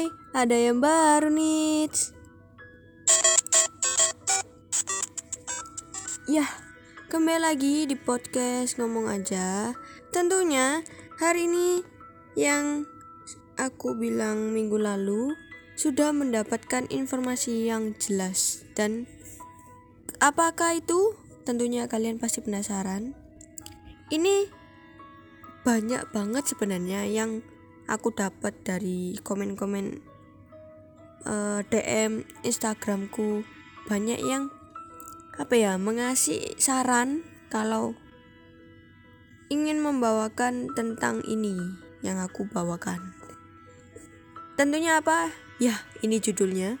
Hai, ada yang baru nih. Ya, kembali lagi di podcast ngomong aja. Tentunya hari ini yang aku bilang minggu lalu sudah mendapatkan informasi yang jelas dan apakah itu? Tentunya kalian pasti penasaran. Ini banyak banget sebenarnya yang aku dapat dari komen-komen uh, eh, DM Instagramku banyak yang apa ya mengasih saran kalau ingin membawakan tentang ini yang aku bawakan. Tentunya apa? Ya, ini judulnya.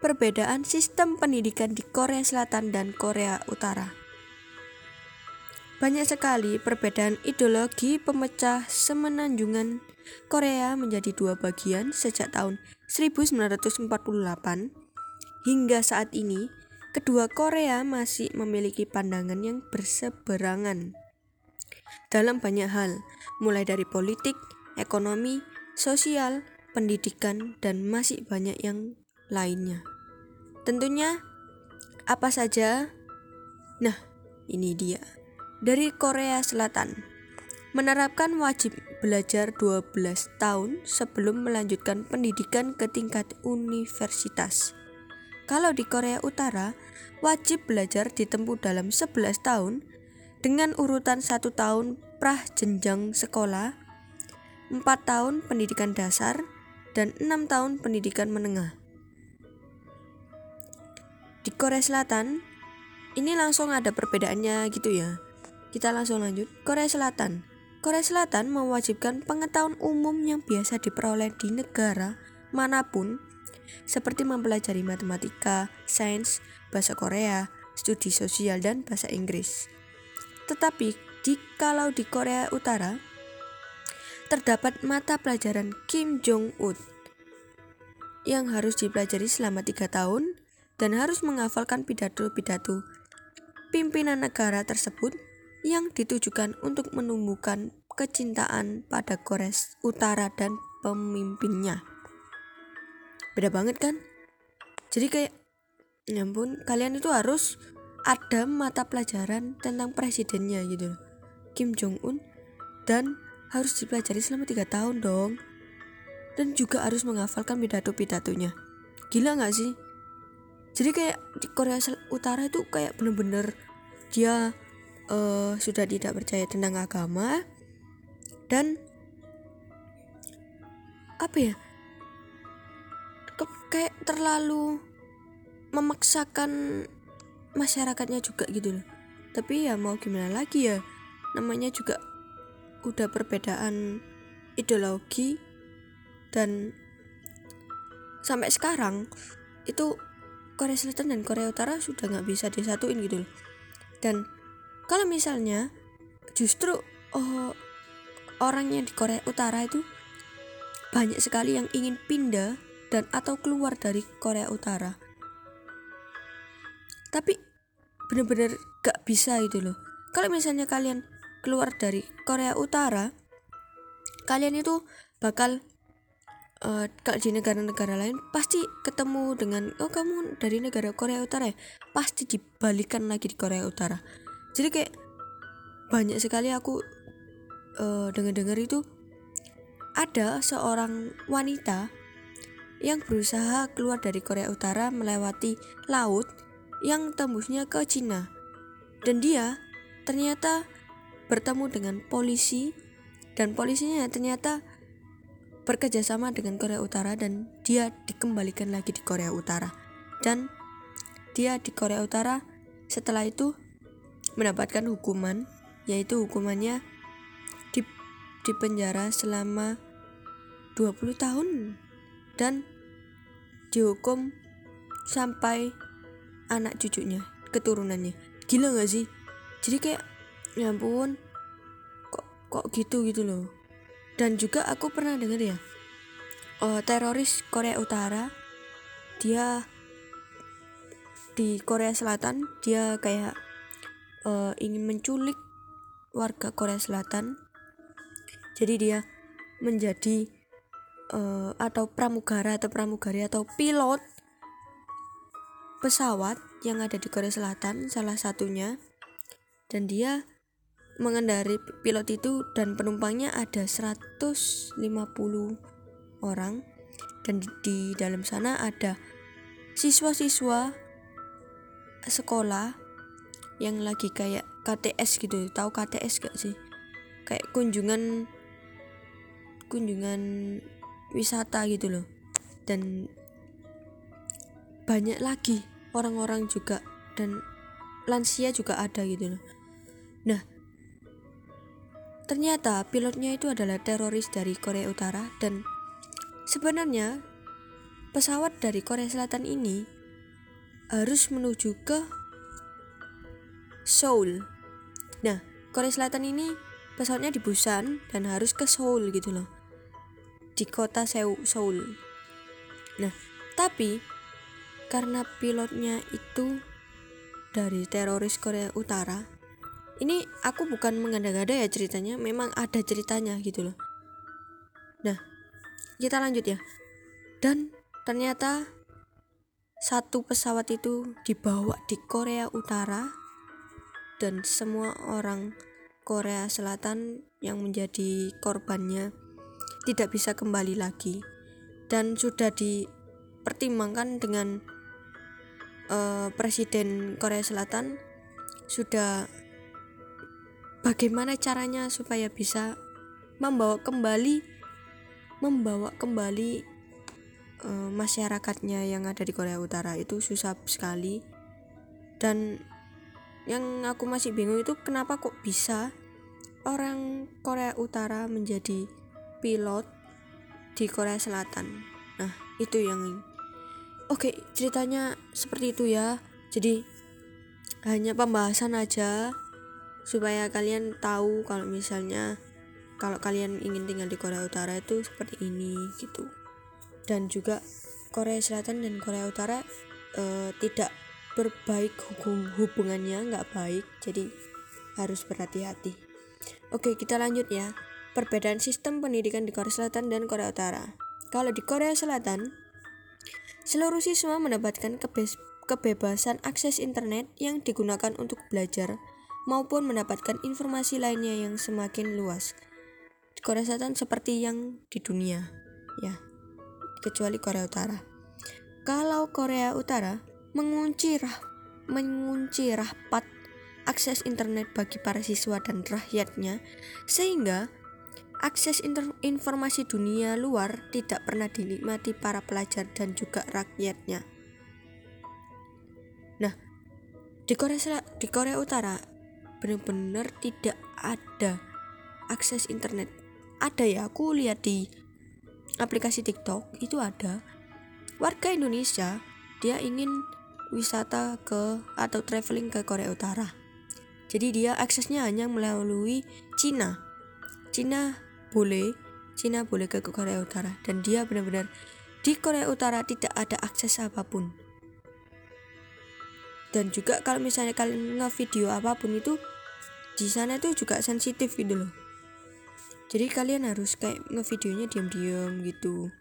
Perbedaan sistem pendidikan di Korea Selatan dan Korea Utara. Banyak sekali perbedaan ideologi pemecah semenanjungan Korea menjadi dua bagian sejak tahun 1948 hingga saat ini. Kedua Korea masih memiliki pandangan yang berseberangan dalam banyak hal, mulai dari politik, ekonomi, sosial, pendidikan, dan masih banyak yang lainnya. Tentunya, apa saja? Nah, ini dia. Dari Korea Selatan, menerapkan wajib belajar 12 tahun sebelum melanjutkan pendidikan ke tingkat universitas. Kalau di Korea Utara, wajib belajar ditempuh dalam 11 tahun dengan urutan satu tahun prah jenjang sekolah, 4 tahun pendidikan dasar, dan 6 tahun pendidikan menengah. Di Korea Selatan, ini langsung ada perbedaannya gitu ya. Kita langsung lanjut. Korea Selatan Korea Selatan mewajibkan pengetahuan umum yang biasa diperoleh di negara mana pun seperti mempelajari matematika, sains, bahasa Korea, studi sosial, dan bahasa Inggris. Tetapi jikalau di Korea Utara terdapat mata pelajaran Kim Jong-un yang harus dipelajari selama tiga tahun dan harus menghafalkan pidato-pidato pimpinan negara tersebut yang ditujukan untuk menumbuhkan kecintaan pada Korea Utara dan pemimpinnya. Beda banget kan? Jadi kayak ya ampun, kalian itu harus ada mata pelajaran tentang presidennya gitu Kim Jong Un dan harus dipelajari selama tiga tahun dong dan juga harus menghafalkan pidato-pidatonya gila nggak sih jadi kayak di Korea Utara itu kayak bener-bener dia uh, sudah tidak percaya tentang agama dan apa ya? Ke, kayak terlalu memaksakan masyarakatnya juga gitu loh. Tapi ya mau gimana lagi ya? Namanya juga udah perbedaan ideologi dan sampai sekarang itu Korea Selatan dan Korea Utara sudah nggak bisa disatuin gitu loh. Dan kalau misalnya justru oh, orang yang di Korea Utara itu banyak sekali yang ingin pindah dan atau keluar dari Korea Utara. Tapi bener-bener gak bisa itu loh. Kalau misalnya kalian keluar dari Korea Utara kalian itu bakal uh, di negara-negara lain pasti ketemu dengan oh kamu dari negara Korea Utara ya? Pasti dibalikan lagi di Korea Utara. Jadi kayak banyak sekali aku uh, dengar-dengar itu ada seorang wanita yang berusaha keluar dari Korea Utara melewati laut yang tembusnya ke Cina. Dan dia ternyata bertemu dengan polisi dan polisinya ternyata bekerja sama dengan Korea Utara dan dia dikembalikan lagi di Korea Utara. Dan dia di Korea Utara setelah itu mendapatkan hukuman yaitu hukumannya di penjara selama 20 tahun dan dihukum sampai anak cucunya keturunannya. Gila gak sih? Jadi kayak ya ampun kok kok gitu gitu loh. Dan juga aku pernah dengar ya uh, teroris Korea Utara dia di Korea Selatan dia kayak uh, ingin menculik warga Korea Selatan jadi dia menjadi uh, atau pramugara atau pramugari atau pilot pesawat yang ada di Korea Selatan salah satunya. Dan dia mengendari pilot itu dan penumpangnya ada 150 orang. Dan di dalam sana ada siswa-siswa sekolah yang lagi kayak KTS gitu. Tahu KTS gak sih? Kayak kunjungan kunjungan wisata gitu loh. Dan banyak lagi orang-orang juga dan lansia juga ada gitu loh. Nah ternyata pilotnya itu adalah teroris dari Korea Utara dan sebenarnya pesawat dari Korea Selatan ini harus menuju ke Seoul. Nah Korea Selatan ini pesawatnya di Busan dan harus ke Seoul gitu loh di kota Seoul. Nah tapi karena pilotnya itu dari teroris Korea Utara ini aku bukan mengada-gada ya ceritanya memang ada ceritanya gitu loh. Nah kita lanjut ya. Dan ternyata satu pesawat itu dibawa di Korea Utara dan semua orang Korea Selatan yang menjadi korbannya tidak bisa kembali lagi. Dan sudah dipertimbangkan dengan uh, Presiden Korea Selatan sudah bagaimana caranya supaya bisa membawa kembali membawa kembali uh, masyarakatnya yang ada di Korea Utara itu susah sekali. Dan yang aku masih bingung itu kenapa kok bisa orang Korea Utara menjadi pilot di Korea Selatan nah itu yang Oke, ceritanya seperti itu ya. Jadi hanya pembahasan aja supaya kalian tahu kalau misalnya kalau kalian ingin tinggal di Korea Utara itu seperti ini gitu. Dan juga Korea Selatan dan Korea Utara uh, tidak berbaik hukum hubungannya nggak baik jadi harus berhati-hati. Oke kita lanjut ya perbedaan sistem pendidikan di Korea Selatan dan Korea Utara. Kalau di Korea Selatan Seluruh siswa mendapatkan kebebasan akses internet yang digunakan untuk belajar maupun mendapatkan informasi lainnya yang semakin luas. Di Korea Selatan seperti yang di dunia, ya, kecuali Korea Utara. Kalau Korea Utara mengunci rah mengunci rapat akses internet bagi para siswa dan rakyatnya sehingga akses informasi dunia luar tidak pernah dinikmati para pelajar dan juga rakyatnya. Nah, di Korea di Korea Utara benar-benar tidak ada akses internet. Ada ya, aku lihat di aplikasi TikTok itu ada warga Indonesia dia ingin wisata ke atau traveling ke Korea Utara. Jadi dia aksesnya hanya melalui Cina. Cina boleh Cina boleh ke Korea Utara. Dan dia benar-benar di Korea Utara tidak ada akses apa pun. Dan juga kalau misalnya kalian nge-video apa pun itu di sana itu juga sensitif gitu loh. Jadi kalian harus kayak ngevideonya diam-diam gitu.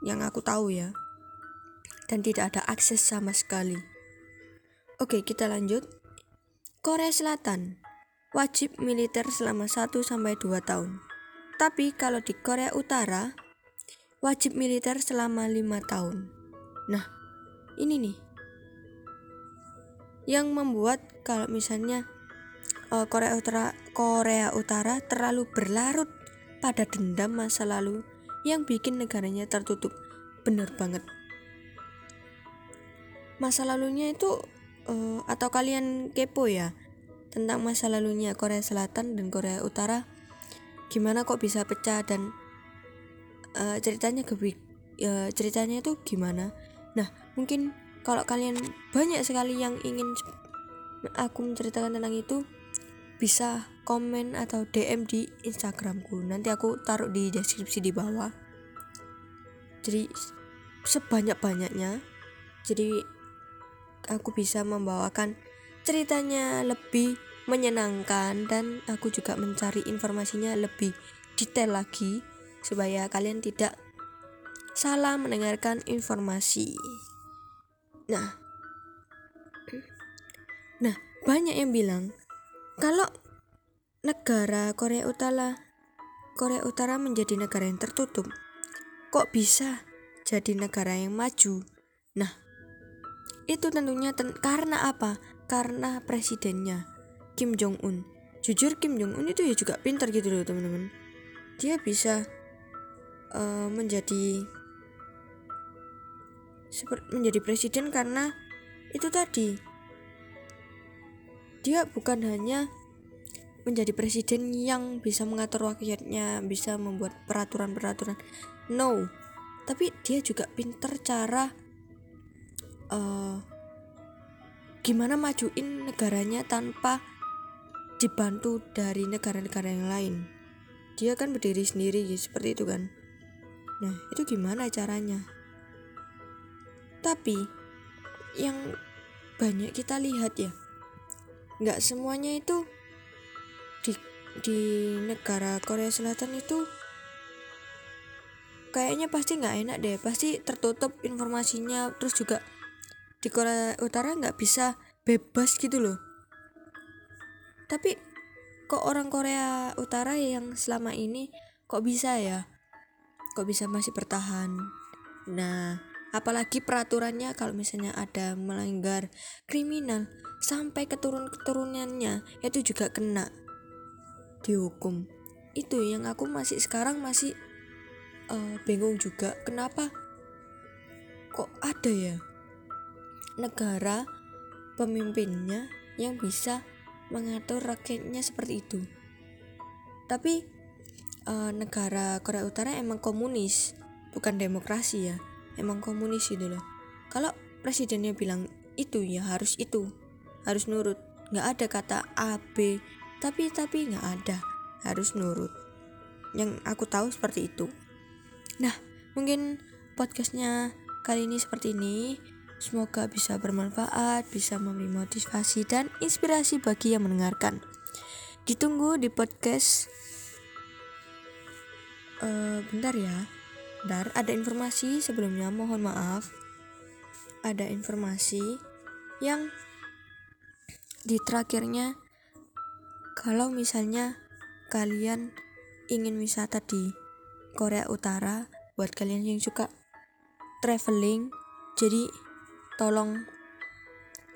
Yang aku tahu ya. Dan tidak ada akses sama sekali. Oke kita lanjut. Korea Selatan. Wajib militer selama 1 sampai 2 tahun tapi kalau di Korea Utara wajib militer selama lima tahun. Nah, ini nih yang membuat kalau misalnya uh, Korea Utara Korea Utara terlalu berlarut pada dendam masa lalu yang bikin negaranya tertutup. Bener banget. Masa lalunya itu uh, atau kalian kepo ya tentang masa lalunya Korea Selatan dan Korea Utara gimana kok bisa pecah dan uh, ceritanya kebi uh, ceritanya itu gimana? Nah mungkin kalau kalian banyak sekali yang ingin aku menceritakan tentang itu bisa komen atau DM di Instagramku. Nanti aku taruh di deskripsi di bawah. Jadi sebanyak-banyaknya. Jadi aku bisa membawakan ceritanya lebih menyenangkan dan aku juga mencari informasinya lebih detail lagi supaya kalian tidak salah mendengarkan informasi. Nah, nah banyak yang bilang kalau negara Korea Utara Korea Utara menjadi negara yang tertutup, kok bisa jadi negara yang maju? Nah, itu tentunya ten karena apa? Karena presidennya Kim Jong Un. Jujur Kim Jong Un itu ya juga pintar gitu loh teman-teman. Dia bisa uh, menjadi menjadi presiden karena itu tadi dia bukan hanya menjadi presiden yang bisa mengatur rakyatnya, bisa membuat peraturan-peraturan. No, tapi dia juga pinter cara uh, gimana majuin negaranya tanpa dibantu dari negara-negara yang lain. Dia kan berdiri sendiri gitu, seperti itu kan. Nah, itu gimana caranya? Tapi yang banyak kita lihat ya, nggak semuanya itu di di negara Korea Selatan itu kayaknya pasti nggak enak deh pasti tertutup informasinya terus juga di Korea Utara nggak bisa bebas gitu loh tapi kok orang Korea Utara yang selama ini kok bisa ya? Kok bisa masih bertahan? Nah apalagi peraturannya kalau misalnya ada melanggar kriminal sampai keturun keturunannya itu juga kena dihukum. Itu yang aku masih sekarang masih uh, bingung juga kenapa kok ada ya negara pemimpinnya yang bisa mengatur rakyatnya seperti itu. Tapi uh, negara Korea Utara emang komunis bukan demokrasi ya emang komunis itu loh. Kalau presidennya bilang itu ya harus itu harus nurut. Nggak ada kata A B tapi tapi nggak ada harus nurut. Yang aku tahu seperti itu. Nah mungkin podcastnya kali ini seperti ini semoga bisa bermanfaat bisa memberi motivasi dan inspirasi bagi yang mendengarkan. Ditunggu di podcast. Uh, bentar ya. Bentar ada informasi sebelumnya mohon maaf. Ada informasi yang di terakhirnya kalau misalnya kalian ingin wisata di Korea Utara buat kalian yang suka traveling jadi tolong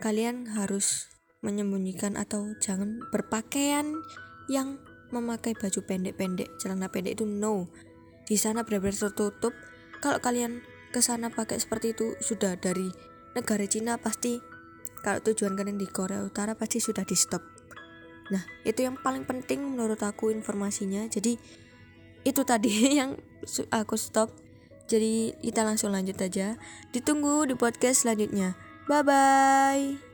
kalian harus menyembunyikan atau jangan berpakaian yang memakai baju pendek-pendek celana pendek itu no di sana benar-benar tertutup kalau kalian ke sana pakai seperti itu sudah dari negara Cina pasti kalau tujuan kalian di Korea Utara pasti sudah di stop Nah, itu yang paling penting menurut aku informasinya. Jadi itu tadi yang aku stop. Jadi kita langsung lanjut aja. Ditunggu di podcast selanjutnya. Bye bye.